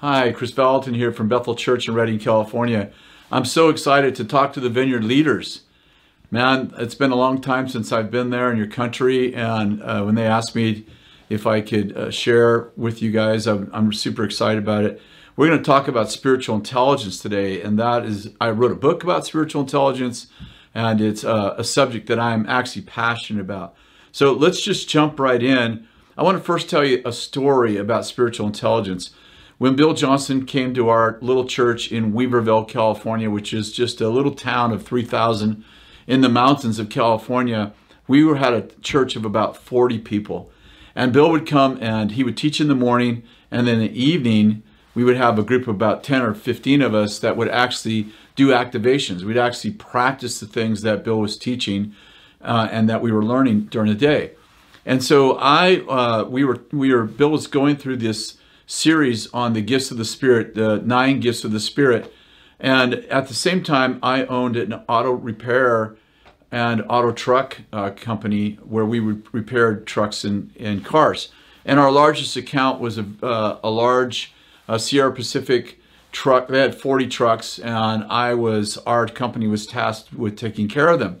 Hi, Kris Vallotton here from Bethel Church in Redding, California. I'm so excited to talk to the vineyard leaders. Man, it's been a long time since I've been there in your country, and uh, when they asked me if I could uh, share with you guys, I'm, I'm super excited about it. We're going to talk about spiritual intelligence today, and that is, I wrote a book about spiritual intelligence, and it's uh, a subject that I'm actually passionate about. So let's just jump right in. I want to first tell you a story about spiritual intelligence. When Bill Johnson came to our little church in Weaverville, California, which is just a little town of 3,000 in the mountains of California, we had a church of about 40 people. And Bill would come and he would teach in the morning, and then in the evening, we would have a group of about 10 or 15 of us that would actually do activations. We'd actually practice the things that Bill was teaching uh, and that we were learning during the day. And so I, uh, we were, we were, Bill was going through this series on the gifts of the Spirit, the nine gifts of the Spirit. And at the same time, I owned an auto repair and auto truck uh, company where we repaired trucks and, and cars. And our largest account was a, uh, a large uh, Sierra Pacific truck. They had 40 trucks, and I was, our company was tasked with taking care of them.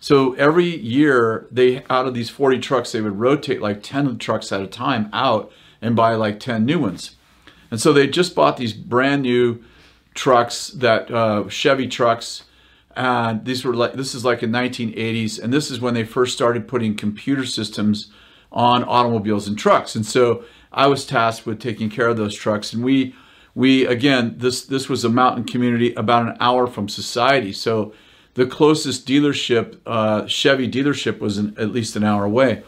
So every year, they out of these 40 trucks, they would rotate like 10 trucks at a time out and buy like 10 new ones. And so they just bought these brand new trucks that uh, Chevy trucks. And these were like this is like in 1980s, and this is when they first started putting computer systems on automobiles and trucks. And so I was tasked with taking care of those trucks. And we we again this this was a mountain community about an hour from society. So the closest dealership, uh, Chevy dealership, was in, at least an hour away.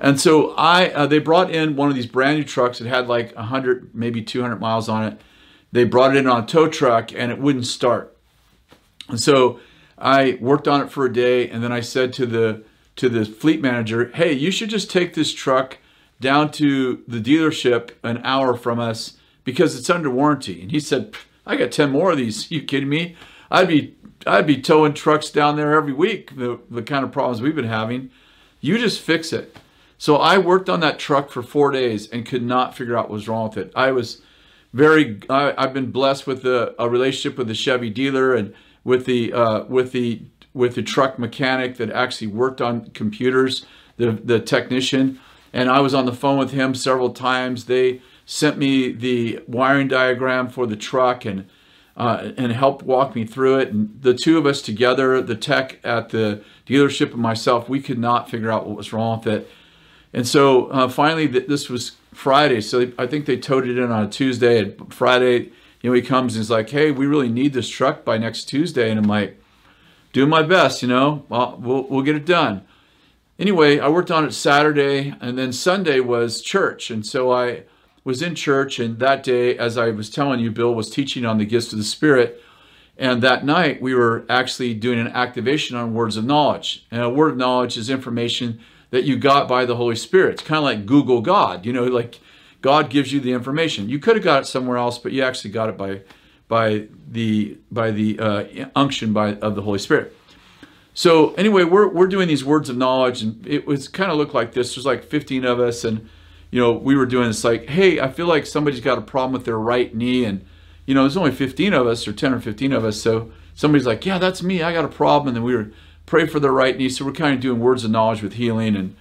And so I, uh, they brought in one of these brand new trucks. It had like 100, maybe 200 miles on it. They brought it in on a tow truck and it wouldn't start. And so I worked on it for a day, and then I said to the to the fleet manager, "Hey, you should just take this truck down to the dealership an hour from us because it's under warranty." And he said, "I got 10 more of these. Are you kidding me? I'd be I'd be towing trucks down there every week, the, the kind of problems we've been having. You just fix it. So I worked on that truck for four days and could not figure out what was wrong with it. I was very, I, have been blessed with a, a, relationship with the Chevy dealer and with the, uh, with the, with the truck mechanic that actually worked on computers, the, the technician. And I was on the phone with him several times. They sent me the wiring diagram for the truck and uh, and helped walk me through it. And the two of us together, the tech at the dealership and myself, we could not figure out what was wrong with it. And so uh, finally, th- this was Friday. So I think they towed it in on a Tuesday. And Friday, you know, he comes and he's like, "Hey, we really need this truck by next Tuesday." And I'm like, "Doing my best, you know. Well, we'll we'll get it done." Anyway, I worked on it Saturday, and then Sunday was church, and so I was in church, and that day, as I was telling you, Bill was teaching on the gifts of the Spirit. And that night, we were actually doing an activation on words of knowledge. And a word of knowledge is information that you got by the Holy Spirit. It's kind of like Google God, you know, like God gives you the information. You could have got it somewhere else, but you actually got it by by the by the uh, unction by of the Holy Spirit. So anyway, we're we're doing these words of knowledge, and it was kind of looked like this. There's like 15 of us, and you know, we were doing this like, hey, I feel like somebody's got a problem with their right knee, and you know, there's only 15 of us or 10 or 15 of us, so somebody's like, yeah, that's me, I got a problem, and then we were pray for their right knee. So we're kind of doing words of knowledge with healing, and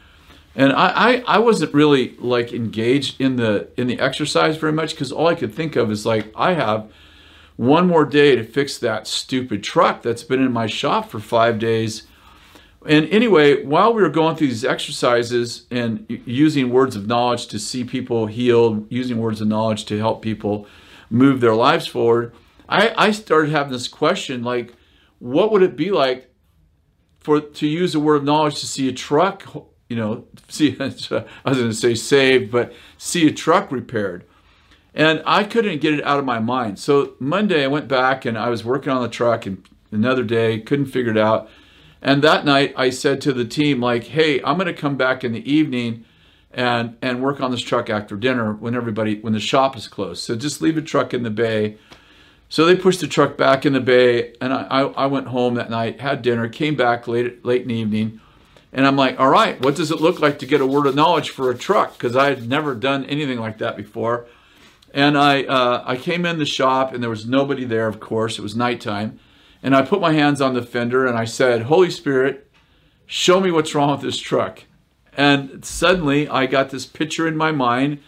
and I I, I wasn't really like engaged in the in the exercise very much because all I could think of is like I have one more day to fix that stupid truck that's been in my shop for five days and anyway, while we were going through these exercises and using words of knowledge to see people healed, using words of knowledge to help people move their lives forward, I, I started having this question like, what would it be like for to use a word of knowledge to see a truck, you know, see, I was going to say saved, but see a truck repaired? And I couldn't get it out of my mind. So Monday I went back and I was working on the truck and another day, couldn't figure it out. And that night I said to the team, like, hey, I'm going to come back in the evening and and work on this truck after dinner when everybody when the shop is closed. So just leave a truck in the bay. So they pushed the truck back in the bay, and I, I, went home that night, had dinner, came back late late in the evening, and I'm like, all right, what does it look like to get a word of knowledge for a truck? Because I had never done anything like that before. And I, uh, I came in the shop and there was nobody there, of course. It was nighttime. And I put my hands on the fender and I said, Holy Spirit, show me what's wrong with this truck. And suddenly I got this picture in my mind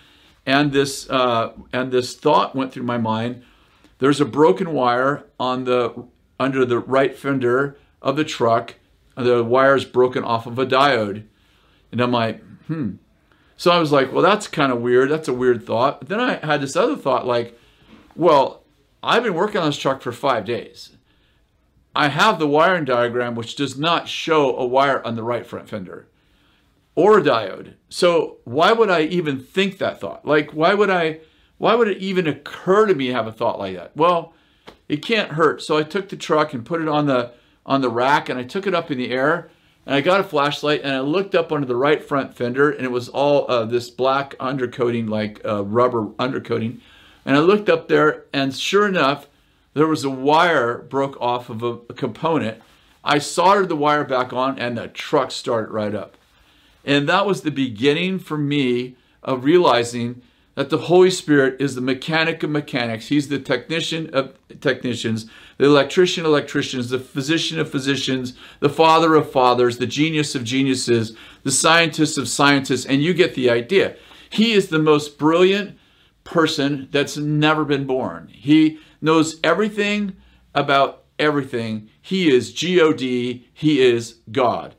and this, uh, and this thought went through my mind. There's a broken wire on the, under the right fender of the truck. The wire is broken off of a diode. And I'm like, hmm, so I was like, well, that's kind of weird. That's a weird thought. But then I had this other thought like, well, I've been working on this truck for five days. I have the wiring diagram, which does not show a wire on the right front fender or a diode. So why would I even think that thought? Like, why would I, why would it even occur to me to have a thought like that? Well, it can't hurt. So I took the truck and put it on the, on the rack and I took it up in the air and I got a flashlight and I looked up under the right front fender and it was all uh, this black undercoating, like uh, rubber undercoating. And I looked up there and sure enough, there was a wire broke off of a, a component. I soldered the wire back on and the truck started right up. And that was the beginning for me of realizing that the Holy Spirit is the mechanic of mechanics. He's the technician of technicians, the electrician of electricians, the physician of physicians, the father of fathers, the genius of geniuses, the scientist of scientists, and you get the idea. He is the most brilliant person that's never been born. He knows everything about everything. He is God, he is God.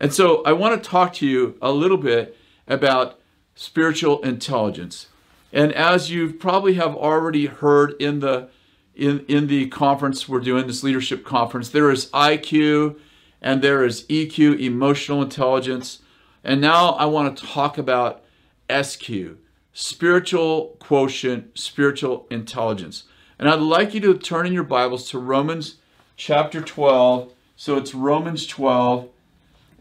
And so I want to talk to you a little bit about spiritual intelligence. And as you probably have already heard in the in, in the conference we're doing, this leadership conference, there is IQ and there is EQ, emotional intelligence. And now I want to talk about SQ, spiritual quotient, spiritual intelligence. And I'd like you to turn in your Bibles to Romans chapter 12. So it's Romans 12,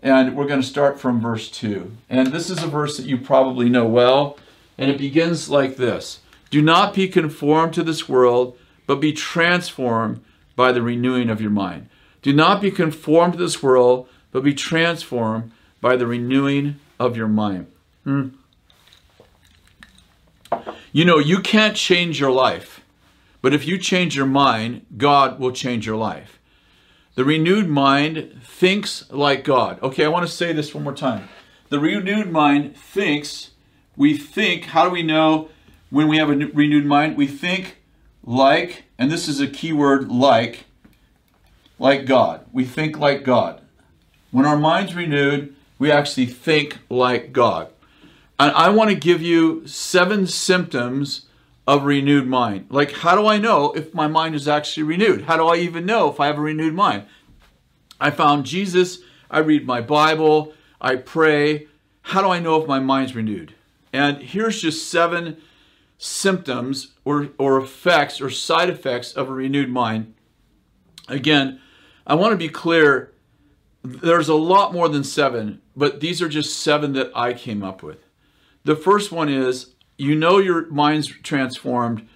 and we're going to start from verse 2. And this is a verse that you probably know well. And it begins like this Do not be conformed to this world, but be transformed by the renewing of your mind. Do not be conformed to this world, but be transformed by the renewing of your mind. Hmm. You know, you can't change your life, but if you change your mind, God will change your life. The renewed mind thinks like God. Okay, I want to say this one more time. The renewed mind thinks we think, how do we know when we have a renewed mind? We think like, and this is a key word, like, like God. We think like God. When our mind's renewed, we actually think like God. And I want to give you seven symptoms of renewed mind. Like, how do I know if my mind is actually renewed? How do I even know if I have a renewed mind? I found Jesus, I read my Bible, I pray. How do I know if my mind's renewed? And here's just seven symptoms or, or effects or side effects of a renewed mind. Again, I want to be clear there's a lot more than seven, but these are just seven that I came up with. The first one is you know your mind's transformed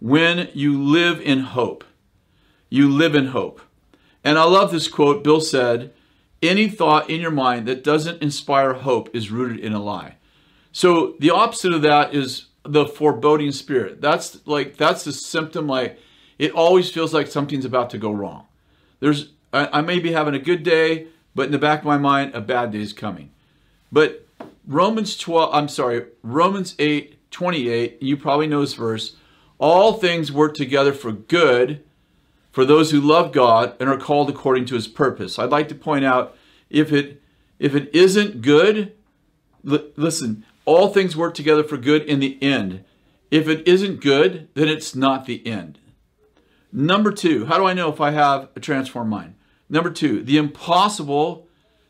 when you live in hope. You live in hope. And I love this quote. Bill said, Any thought in your mind that doesn't inspire hope is rooted in a lie. So the opposite of that is the foreboding spirit. That's like that's the symptom. Like it always feels like something's about to go wrong. There's I, I may be having a good day, but in the back of my mind, a bad day is coming. But Romans 12, I'm sorry, Romans 8, 28, you probably know this verse. All things work together for good for those who love God and are called according to his purpose. I'd like to point out if it if it isn't good, listen, all things work together for good in the end. If it isn't good, then it's not the end. Number two, how do I know if I have a transformed mind? Number two, the impossible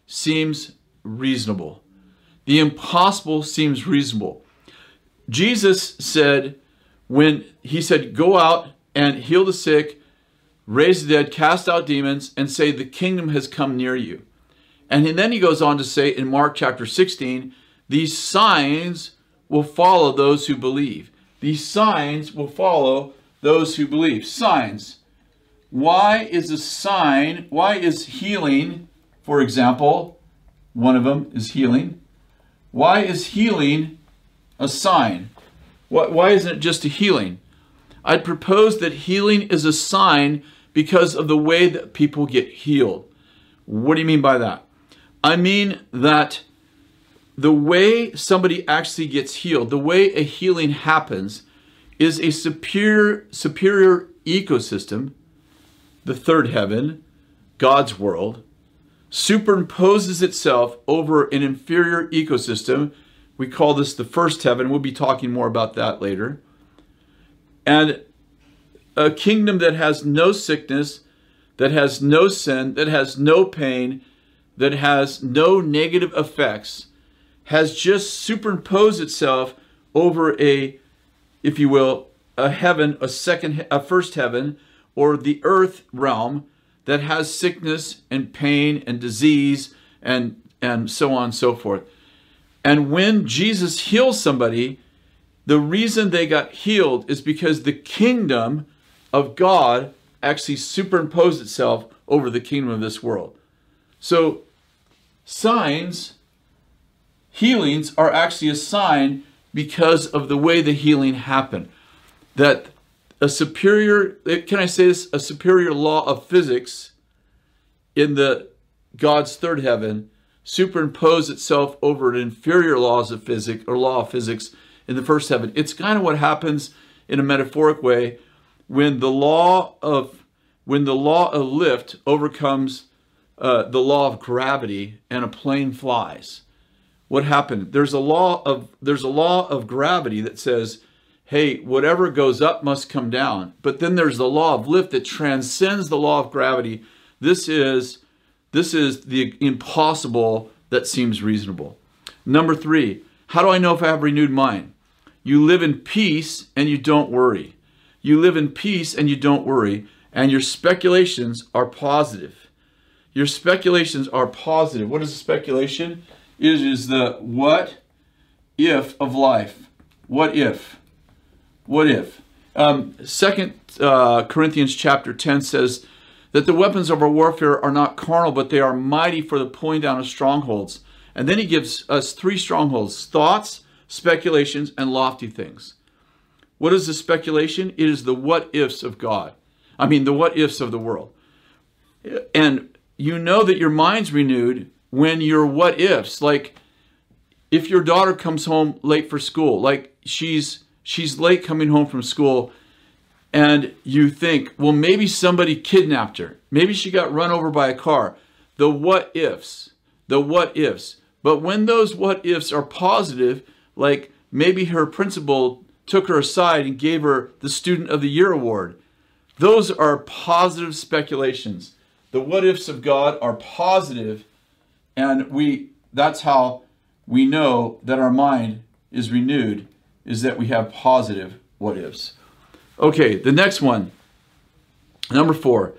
seems reasonable. The impossible seems reasonable. Jesus said, when he said, Go out and heal the sick, raise the dead, cast out demons, and say, The kingdom has come near you. And then he goes on to say in Mark chapter 16, these signs will follow those who believe. These signs will follow those who believe. Signs. Why is a sign, why is healing, for example, one of them is healing. Why is healing a sign? Why, isn't it just a healing? I'd propose that healing is a sign because of the way that people get healed. What do you mean by that? I mean that the way somebody actually gets healed, the way a healing happens, is a superior superior ecosystem, the third heaven, God's world, superimposes itself over an inferior ecosystem. We call this the first heaven. We'll be talking more about that later. And a kingdom that has no sickness, that has no sin, that has no pain, that has no negative effects, has just superimposed itself over a, if you will, a heaven, a second, a first heaven, or the earth realm that has sickness and pain and disease and and so on and so forth. And when Jesus heals somebody, the reason they got healed is because the kingdom of God actually superimposed itself over the kingdom of this world. So signs, healings are actually a sign because of the way the healing happened. That a superior, can I say this, a superior law of physics in the God's third heaven superimpose itself over an inferior laws of physics or law of physics in the first heaven. It's kind of what happens in a metaphoric way when the law of when the law of lift overcomes uh, the law of gravity and a plane flies. What happened? There's a law of there's a law of gravity that says, hey, whatever goes up must come down. But then there's the law of lift that transcends the law of gravity. This is this is the impossible that seems reasonable. Number three, how do I know if I have renewed mind? You live in peace and you don't worry. You live in peace and you don't worry, and your speculations are positive. Your speculations are positive. What is a speculation? It is the what if of life. What if? What if? Um, Second uh, Corinthians chapter 10 says that the weapons of our warfare are not carnal, but they are mighty for the pulling down of strongholds. And then he gives us three strongholds thoughts, speculations, and lofty things. What is the speculation? It is the what ifs of God. I mean, the what ifs of the world. And you know that your mind's renewed when your what ifs, like if your daughter comes home late for school, like she's she's late coming home from school and you think, well, maybe somebody kidnapped her. Maybe she got run over by a car. The what ifs, the what ifs. But when those what ifs are positive, like maybe her principal took her aside and gave her the Student of the Year award, those are positive speculations. The what ifs of God are positive, and we that's how we know that our mind is renewed, is that we have positive what ifs. Okay, the next one. Number four.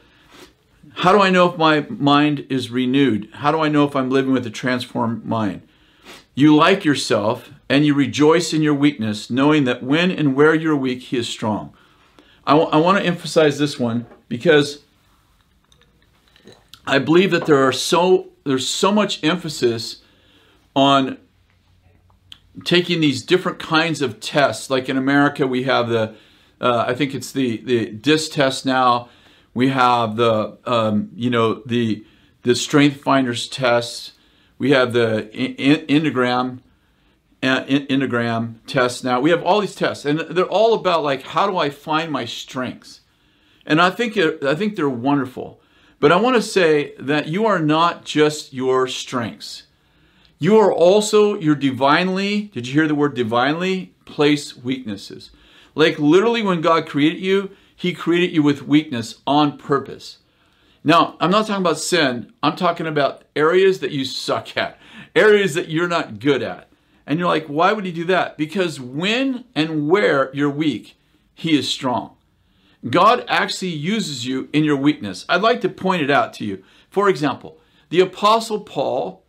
How do I know if my mind is renewed? How do I know if I'm living with a transformed mind? You like yourself and you rejoice in your weakness, knowing that when and where you're weak, He is strong. I, I want to emphasize this one because I believe that there are so there's so much emphasis on taking these different kinds of tests. Like in America, we have the uh, I think it's the the DISC test now. We have the um, you know the the Strength Finders test. We have the Enneagram Enneagram tests now. We have all these tests, and they're all about like how do I find my strengths, and I think I think they're wonderful. But I want to say that you are not just your strengths. You are also your divinely, did you hear the word divinely? Placed weaknesses. Like literally when God created you, He created you with weakness on purpose. Now, I'm not talking about sin. I'm talking about areas that you suck at, areas that you're not good at. And you're like, why would he do that? Because when and where you're weak, he is strong. God actually uses you in your weakness. I'd like to point it out to you. For example, the Apostle Paul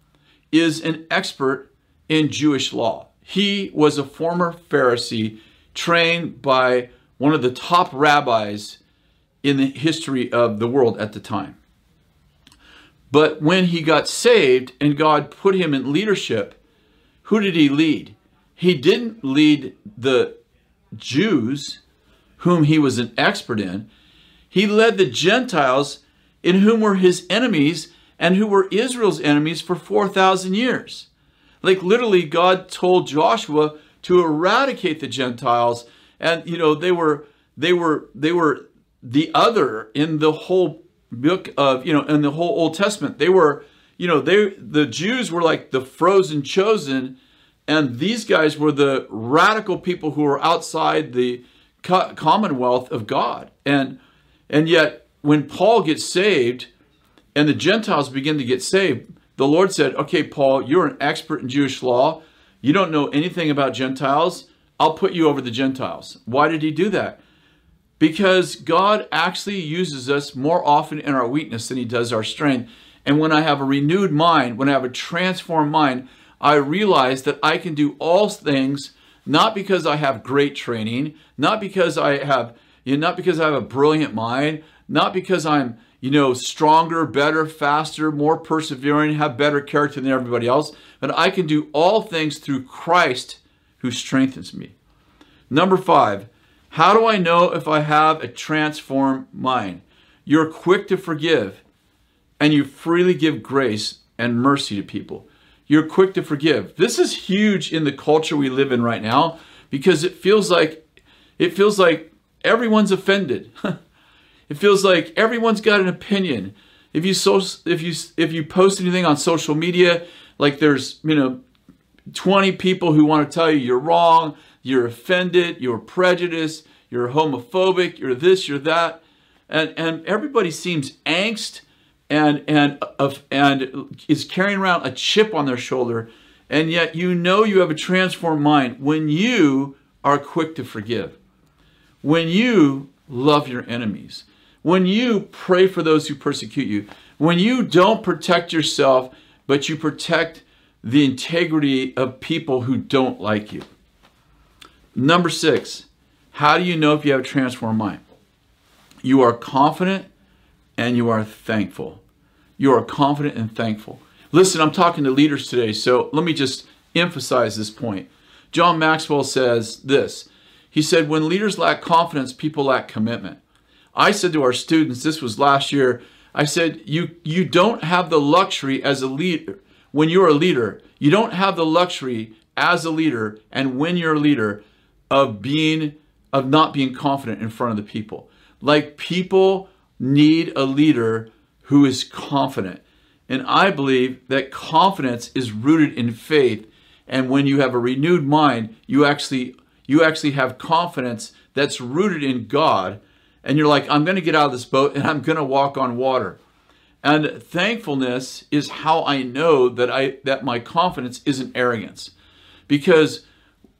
is an expert in Jewish law. He was a former Pharisee trained by one of the top rabbis in the history of the world at the time. But when he got saved and God put him in leadership, who did he lead? He didn't lead the Jews, whom he was an expert in, he led the Gentiles, in whom were his enemies and who were Israel's enemies for 4,000 years. Like literally, God told Joshua to eradicate the Gentiles, and you know they were they were they were the other in the whole book of you know in the whole Old Testament. They were you know they the Jews were like the frozen chosen, and these guys were the radical people who were outside the commonwealth of God. And and yet when Paul gets saved and the Gentiles begin to get saved, the Lord said, "Okay, Paul, you're an expert in Jewish law. You don't know anything about Gentiles. I'll put you over the Gentiles." Why did he do that? Because God actually uses us more often in our weakness than he does our strength. And when I have a renewed mind, when I have a transformed mind, I realize that I can do all things not because I have great training, not because I have, you know, not because I have a brilliant mind, not because I'm, you know, stronger, better, faster, more persevering, have better character than everybody else, but I can do all things through Christ who strengthens me. Number five, how do I know if I have a transformed mind? You're quick to forgive and you freely give grace and mercy to people. You're quick to forgive. This is huge in the culture we live in right now because it feels like it feels like everyone's offended. it feels like everyone's got an opinion. If you so if you if you post anything on social media, like there's, you know, 20 people who want to tell you you're wrong, you're offended, you're prejudiced, you're homophobic, you're this, you're that. And and everybody seems angst and and and is carrying around a chip on their shoulder and yet you know you have a transformed mind. When you are quick to forgive when you love your enemies when you pray for those who persecute you when you don't protect yourself but you protect the integrity of people who don't like you. Number 6 how do you know if you have a transformed mind? You are confident and you are thankful. You are confident and thankful. Listen, I'm talking to leaders today, so let me just emphasize this point. John Maxwell says this. He said, When leaders lack confidence, people lack commitment. I said to our students, this was last year, I said, you, you don't have the luxury as a leader, when you're a leader, you don't have the luxury as a leader and when you're a leader of being, of not being confident in front of the people. Like people need a leader who is confident. And I believe that confidence is rooted in faith. And when you have a renewed mind, you actually you actually have confidence that's rooted in God. And you're like, I'm going to get out of this boat and I'm going to walk on water. And thankfulness is how I know that I that my confidence isn't arrogance. Because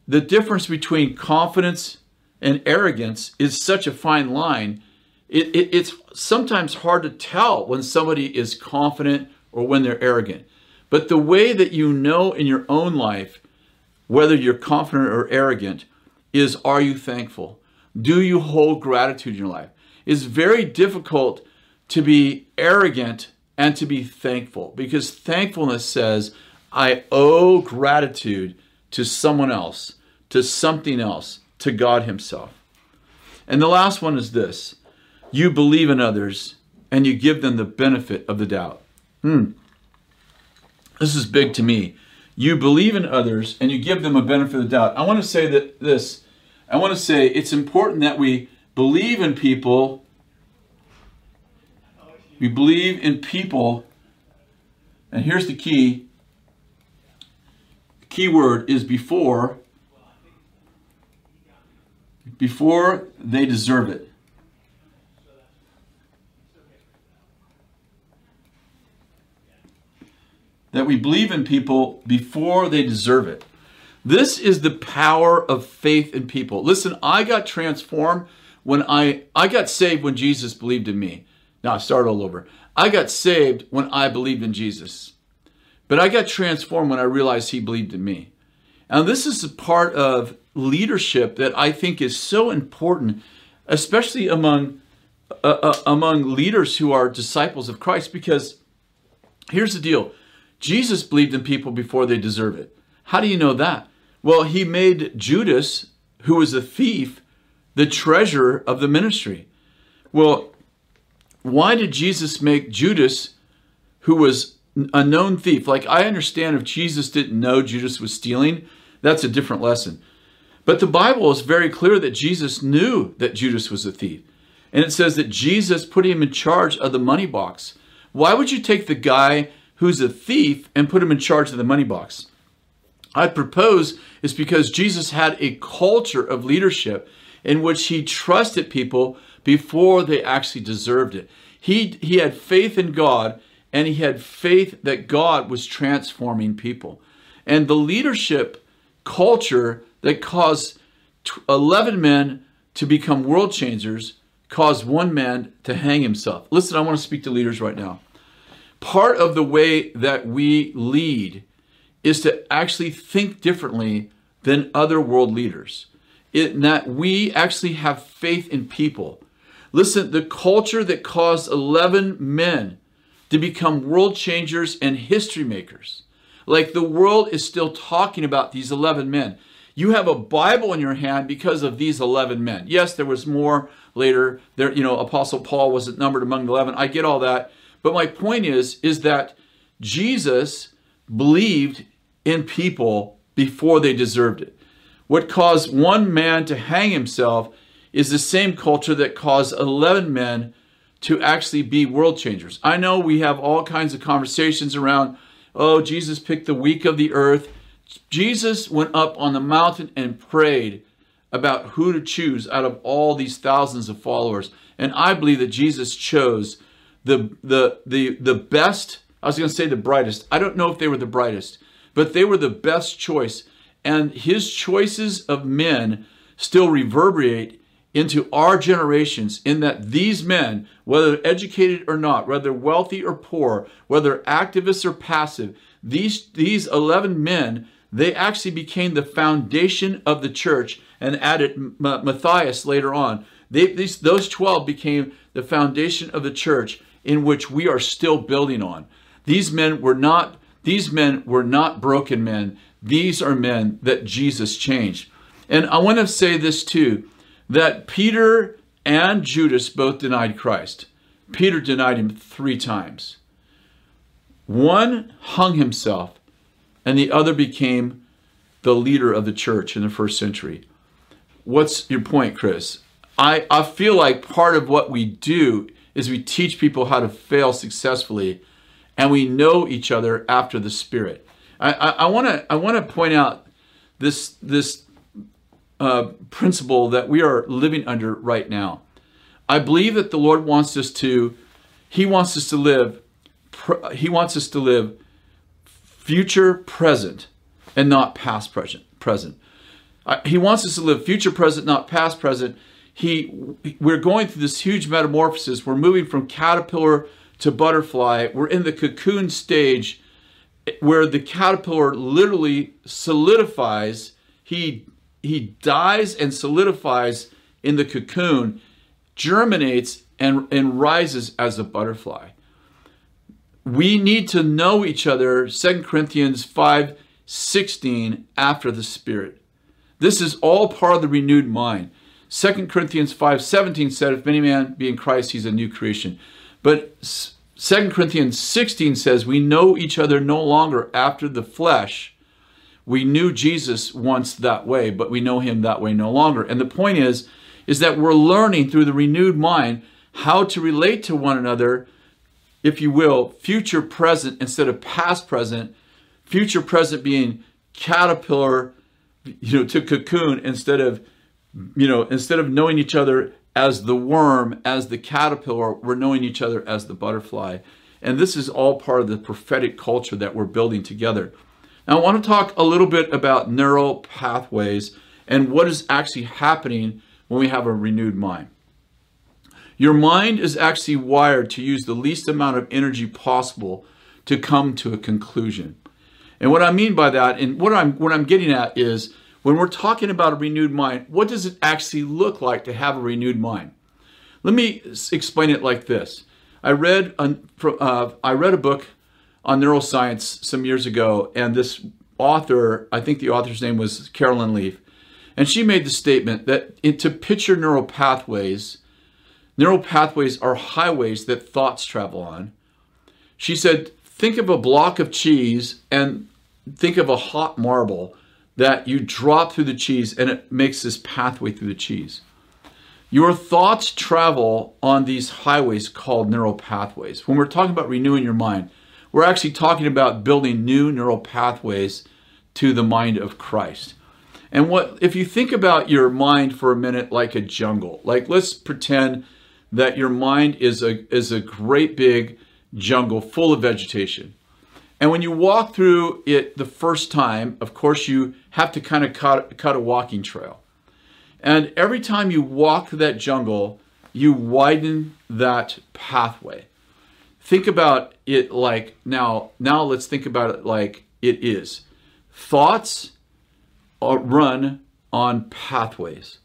the difference between confidence and arrogance is such a fine line it, it, it's sometimes hard to tell when somebody is confident or when they're arrogant. But the way that you know in your own life whether you're confident or arrogant is are you thankful? Do you hold gratitude in your life? It's very difficult to be arrogant and to be thankful because thankfulness says, I owe gratitude to someone else, to something else, to God Himself. And the last one is this you believe in others and you give them the benefit of the doubt. Hmm. This is big to me. You believe in others and you give them a benefit of the doubt. I want to say that this, I want to say it's important that we believe in people. We believe in people. And here's the key. The key word is before before they deserve it. That we believe in people before they deserve it. This is the power of faith in people. Listen, I got transformed when I I got saved when Jesus believed in me. Now, I start all over. I got saved when I believed in Jesus. But I got transformed when I realized he believed in me. And this is a part of leadership that I think is so important, especially among uh, uh, among leaders who are disciples of Christ because here's the deal. Jesus believed in people before they deserve it. How do you know that? Well, he made Judas, who was a thief, the treasurer of the ministry. Well, why did Jesus make Judas, who was a known thief? Like, I understand if Jesus didn't know Judas was stealing, that's a different lesson. But the Bible is very clear that Jesus knew that Judas was a thief. And it says that Jesus put him in charge of the money box. Why would you take the guy who's a thief and put him in charge of the money box? I propose is because Jesus had a culture of leadership in which he trusted people before they actually deserved it. He, he had faith in God and he had faith that God was transforming people. And the leadership culture that caused 11 men to become world changers caused one man to hang himself. Listen, I want to speak to leaders right now. Part of the way that we lead is to actually think differently than other world leaders. In that we actually have faith in people. Listen, the culture that caused 11 men to become world changers and history makers. Like the world is still talking about these 11 men. You have a Bible in your hand because of these 11 men. Yes, there was more later. There, you know, Apostle Paul wasn't numbered among the 11. I get all that. But my point is, is that Jesus believed in people before they deserved it. What caused one man to hang himself is the same culture that caused 11 men to actually be world changers. I know we have all kinds of conversations around, oh, Jesus picked the weak of the earth. Jesus went up on the mountain and prayed about who to choose out of all these thousands of followers. And I believe that Jesus chose the the the the best, I was going to say the brightest. I don't know if they were the brightest, but they were the best choice. And his choices of men still reverberate into our generations in that these men, whether educated or not, whether wealthy or poor, whether activists or passive, these, these 11 men, they actually became the foundation of the church and added Matthias later on. They, these, those 12 became the foundation of the church in which we are still building on. These men were not these men were not broken men. These are men that Jesus changed. And I want to say this too that Peter and Judas both denied Christ. Peter denied him three times. One hung himself, and the other became the leader of the church in the first century. What's your point, Kris? I, I feel like part of what we do is we teach people how to fail successfully and we know each other after the Spirit. I want to I want to point out this this uh, principle that we are living under right now. I believe that the Lord wants us to He wants us to live He wants us to live future present and not past present present. He wants us to live future present, not past present. He we're going through this huge metamorphosis. We're moving from caterpillar to butterfly. We're in the cocoon stage where the caterpillar literally solidifies. He, he dies and solidifies in the cocoon, germinates and, and rises as a butterfly. We need to know each other, 2 Corinthians 5 16, after the Spirit. This is all part of the renewed mind. 2 Corinthians 5:17 said, If any man be in Christ, he's a new creation. But 2 Corinthians 16 says, We know each other no longer after the flesh. We knew Jesus once that way, but we know him that way no longer. And the point is, is that we're learning through the renewed mind how to relate to one another, if you will, future present instead of past present, future present being caterpillar, you know, to cocoon instead of, you know, instead of knowing each other as the worm, as the caterpillar, we're knowing each other as the butterfly. And this is all part of the prophetic culture that we're building together. Now, I want to talk a little bit about neural pathways and what is actually happening when we have a renewed mind. Your mind is actually wired to use the least amount of energy possible to come to a conclusion. And what I mean by that, and what I'm what I'm getting at is when we're talking about a renewed mind, what does it actually look like to have a renewed mind? Let me explain it like this. I read, uh, I read a book on neuroscience some years ago, and this author, I think the author's name was Caroline Leaf, And she made the statement that to picture neural pathways, neural pathways are highways that thoughts travel on. She said, think of a block of cheese and think of a hot marble that you drop through the cheese and it makes this pathway through the cheese. Your thoughts travel on these highways called neural pathways. When we're talking about renewing your mind, we're actually talking about building new neural pathways to the mind of Christ. And what if you think about your mind for a minute like a jungle? Like let's pretend that your mind is a is a great big jungle full of vegetation. And when you walk through it the first time, of course you have to kind of cut, cut a walking trail. And every time you walk that jungle, you widen that pathway. Think about it like now, now let's think about it like it is. Thoughts are run on pathways.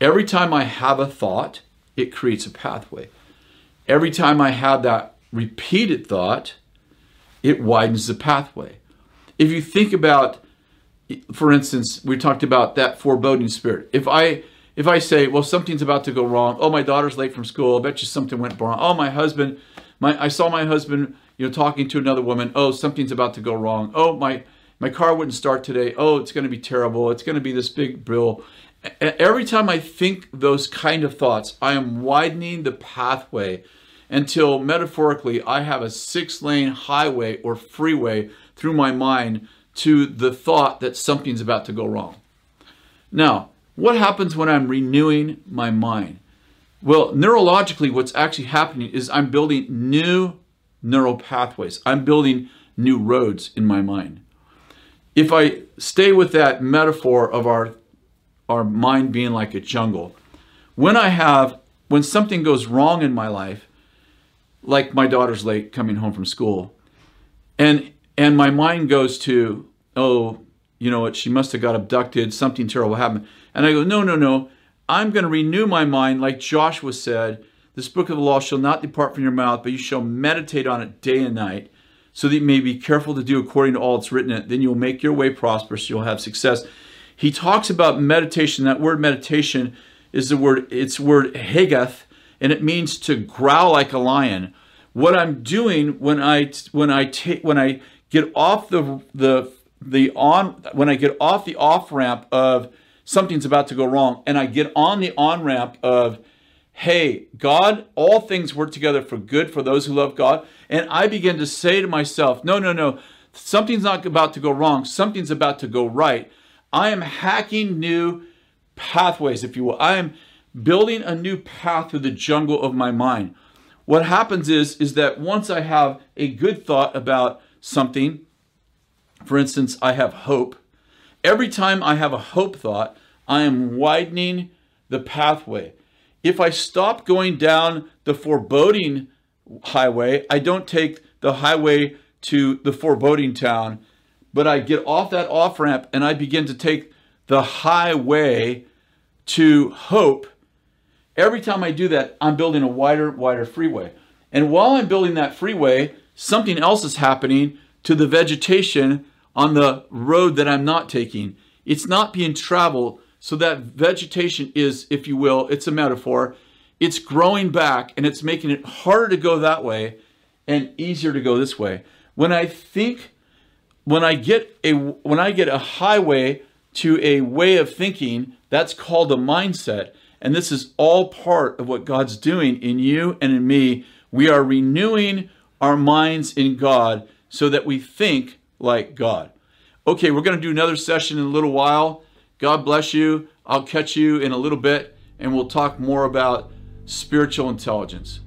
Every time I have a thought, it creates a pathway. Every time I have that repeated thought, it widens the pathway. If you think about for instance, we talked about that foreboding spirit. If I if I say, well, something's about to go wrong. Oh, my daughter's late from school. I bet you something went wrong. Oh, my husband, my I saw my husband, you know, talking to another woman. Oh, something's about to go wrong. Oh, my my car wouldn't start today. Oh, it's going to be terrible. It's going to be this big bill. Every time I think those kind of thoughts, I am widening the pathway until metaphorically I have a six lane highway or freeway through my mind to the thought that something's about to go wrong. Now, what happens when I'm renewing my mind? Well, neurologically, what's actually happening is I'm building new neural pathways. I'm building new roads in my mind. If I stay with that metaphor of our, our mind being like a jungle, when I have, when something goes wrong in my life, like my daughter's late coming home from school, and and my mind goes to, oh, you know what, she must have got abducted, something terrible happened. And I go, no, no, no. I'm going to renew my mind, like Joshua said, this book of the law shall not depart from your mouth, but you shall meditate on it day and night, so that you may be careful to do according to all that's written in it. Then you'll make your way prosperous, you'll have success. He talks about meditation. That word meditation is the word, it's word hegath, and it means to growl like a lion. What I'm doing when I when I take when I get off the the the on when I get off the off ramp of something's about to go wrong and I get on the on ramp of hey God all things work together for good for those who love God. And I begin to say to myself no no no something's not about to go wrong. Something's about to go right. I am hacking new pathways if you will. I am building a new path through the jungle of my mind what happens is is that once I have a good thought about something, for instance, I have hope. Every time I have a hope thought, I am widening the pathway. If I stop going down the foreboding highway, I don't take the highway to the foreboding town, but I get off that off ramp and I begin to take the highway to hope. Every time I do that, I'm building a wider, wider freeway. And while I'm building that freeway, something else is happening to the vegetation on the road that I'm not taking. It's not being traveled. So that vegetation is, if you will, it's a metaphor. It's growing back and it's making it harder to go that way and easier to go this way. When I think, when I get a, when I get a highway to a way of thinking, that's called a mindset. And this is all part of what God's doing in you and in me. We are renewing our minds in God so that we think like God. Okay, we're going to do another session in a little while. God bless you. I'll catch you in a little bit and we'll talk more about spiritual intelligence.